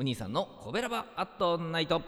お兄さんのコベラバアットナイト。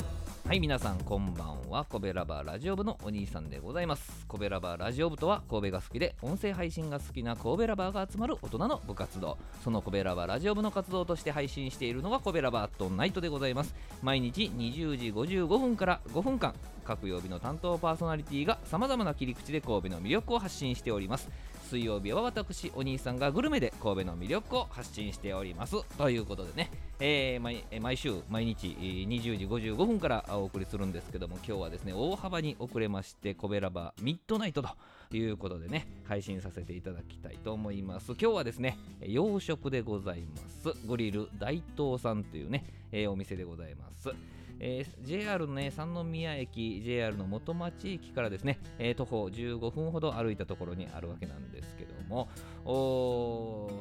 はい皆さんこんばんは。コベラバラジオ部のお兄さんでございます。コベラバラジオ部とは神戸が好きで音声配信が好きな神戸ラバーが集まる大人の部活動。そのコベラバラジオ部の活動として配信しているのがコベラバアットナイトでございます。毎日20時55分から5分間各曜日の担当パーソナリティがさまざまな切り口で神戸の魅力を発信しております。水曜日は私お兄さんがグルメで神戸の魅力を発信しております。ということでね、えー毎毎週毎日20時55分からお送りするんですけども今日はですね大幅に遅れましてコベラバミッドナイトということでね配信させていただきたいと思います。今日はですね洋食でございます。グリル大東さんというね、えーお店でございます。えー JR のね三宮駅 JR の元町駅からですね、えー徒歩15分ほど歩いたところにあるわけなんですけども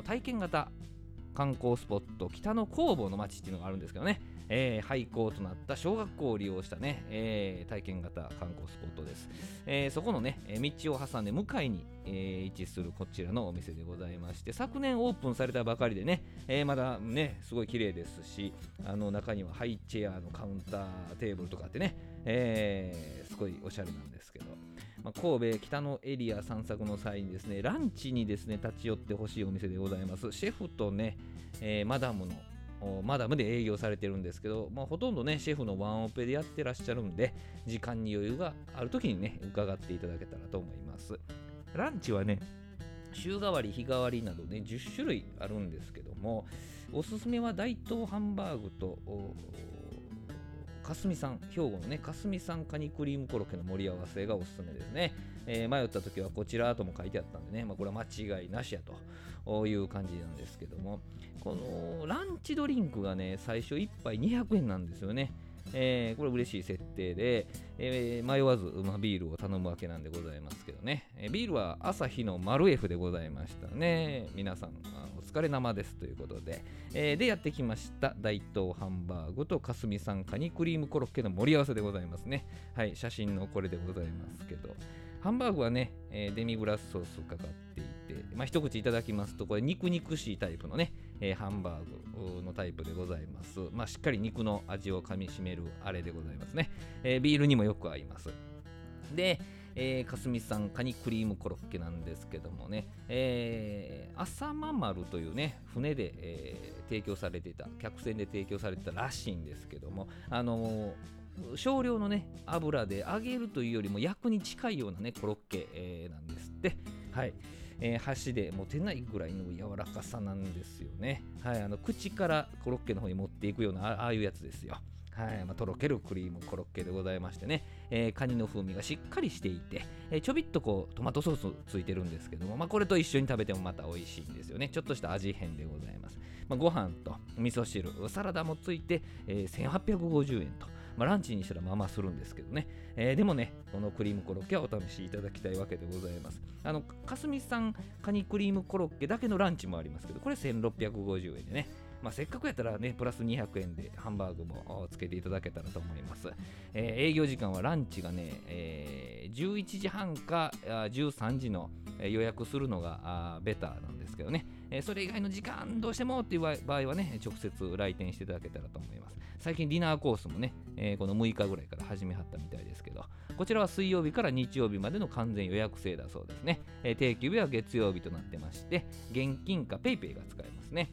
体験型観光スポット北の工房の町っていうのがあるんですけどね、えー廃校となった小学校を利用したね、えー体験型観光スポットです、えーそこのね道を挟んで向かいに、えー位置するこちらのお店でございまして昨年オープンされたばかりでね、えーまだねすごい綺麗ですしあの中にはハイチェアのカウンターテーブルとかあってね、えーすごいおしゃれなんですけど、まあ、神戸北のエリア散策の際にですねランチにですね立ち寄ってほしいお店でございます。シェフとね、えーマダムのマダムで営業されてるんですけど、まあ、ほとんどねシェフのワンオペでやってらっしゃるんで時間に余裕がある時にね伺っていただけたらと思います。ランチはね週替わり日替わりなどね10種類あるんですけどもおすすめは大東ハンバーグとかすみさん兵庫のねかすみさんカニクリームコロッケの盛り合わせがおすすめですね、えー迷った時はこちらとも書いてあったんでね、まあ、これは間違いなしやという感じなんですけどもこのランチドリンクがね最初1杯200円なんですよね。えーこれ嬉しい設定で、えー迷わず馬ビールを頼むわけなんでございますけどね、えービールは朝日のマルエフでございましたね。皆さんお疲れ生ですということで、えーでやってきました。大東ハンバーグとかすみさんカニクリームコロッケの盛り合わせでございますね。はい写真のこれでございますけど。ハンバーグはね、えデミグラスソースかかっていて、まあ、一口いただきますと、これ肉肉しいタイプのね、えーハンバーグのタイプでございます。まあ、しっかり肉の味をかみしめるあれでございますね。えービールにもよく合います。で、えーかすみさんカニクリームコロッケなんですけどもね、えー、浅間丸というね船で、えー提供されていた客船で提供されてたらしいんですけどもあのー少量のね油で揚げるというよりも焼くに近いようなねコロッケ、えーなんですってはい、えー箸で持てないぐらいの柔らかさなんですよね。はいあの口からコロッケの方に持っていくようなああいうやつですよ。はいまあ、とろけるクリームコロッケでございましてね、えーカニの風味がしっかりしていて、えーちょびっとこうトマトソースついてるんですけども、まあ、これと一緒に食べてもまた美味しいんですよね。ちょっとした味変でございます、まあ、ご飯と味噌汁サラダもついて、えー1850円とまあ、ランチにしたらまあまあするんですけどね、えーでもねこのクリームコロッケはお試しいただきたいわけでございます。あのかすみさんカニクリームコロッケだけのランチもありますけどこれ1650円でね。まあ、せっかくやったらね、プラス200円でハンバーグもつけていただけたらと思います。えー営業時間はランチがね、えー11時半か13時の予約するのがベターなんですけどね、えそれ以外の時間どうしてもっていう場合はね、直接来店していただけたらと思います。最近ディナーコースもね、えこの6日ぐらいから始めはったみたいですけど、こちらは水曜日から日曜日までの完全予約制だそうですね。え定休日は月曜日となってまして、現金か PayPay が使えますね。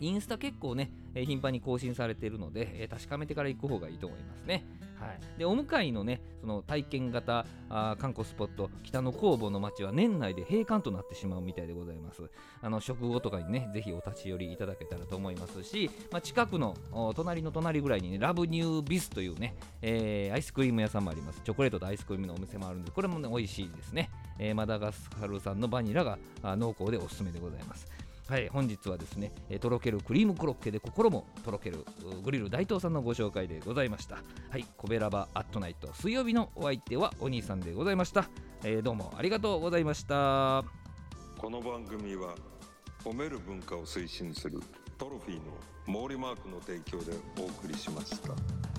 インスタ結構ね、え頻繁に更新されているので、え確かめてから行く方がいいと思いますね。はい、でお向かいのね、その体験型あ観光スポット、北の工房の町は年内で閉館となってしまうみたいでございます。あの食後とかにね、ぜひお立ち寄りいただけたらと思いますし、まあ、近くの隣の隣ぐらいにね、ラブニュービスというね、えーアイスクリーム屋さんもあります。チョコレートとアイスクリームのお店もあるんで、これもね、美味しいですね。えーマダガスカル産のバニラが濃厚でおすすめでございます。はい、本日はですね、えーとろけるクリームコロッケで心もとろけるグリル大東さんのご紹介でございました。はい、コベラバアットナイト水曜日のお相手はお兄さんでございました。えーどうもありがとうございました。この番組は褒める文化を推進するトロフィーの毛利マークの提供でお送りしました。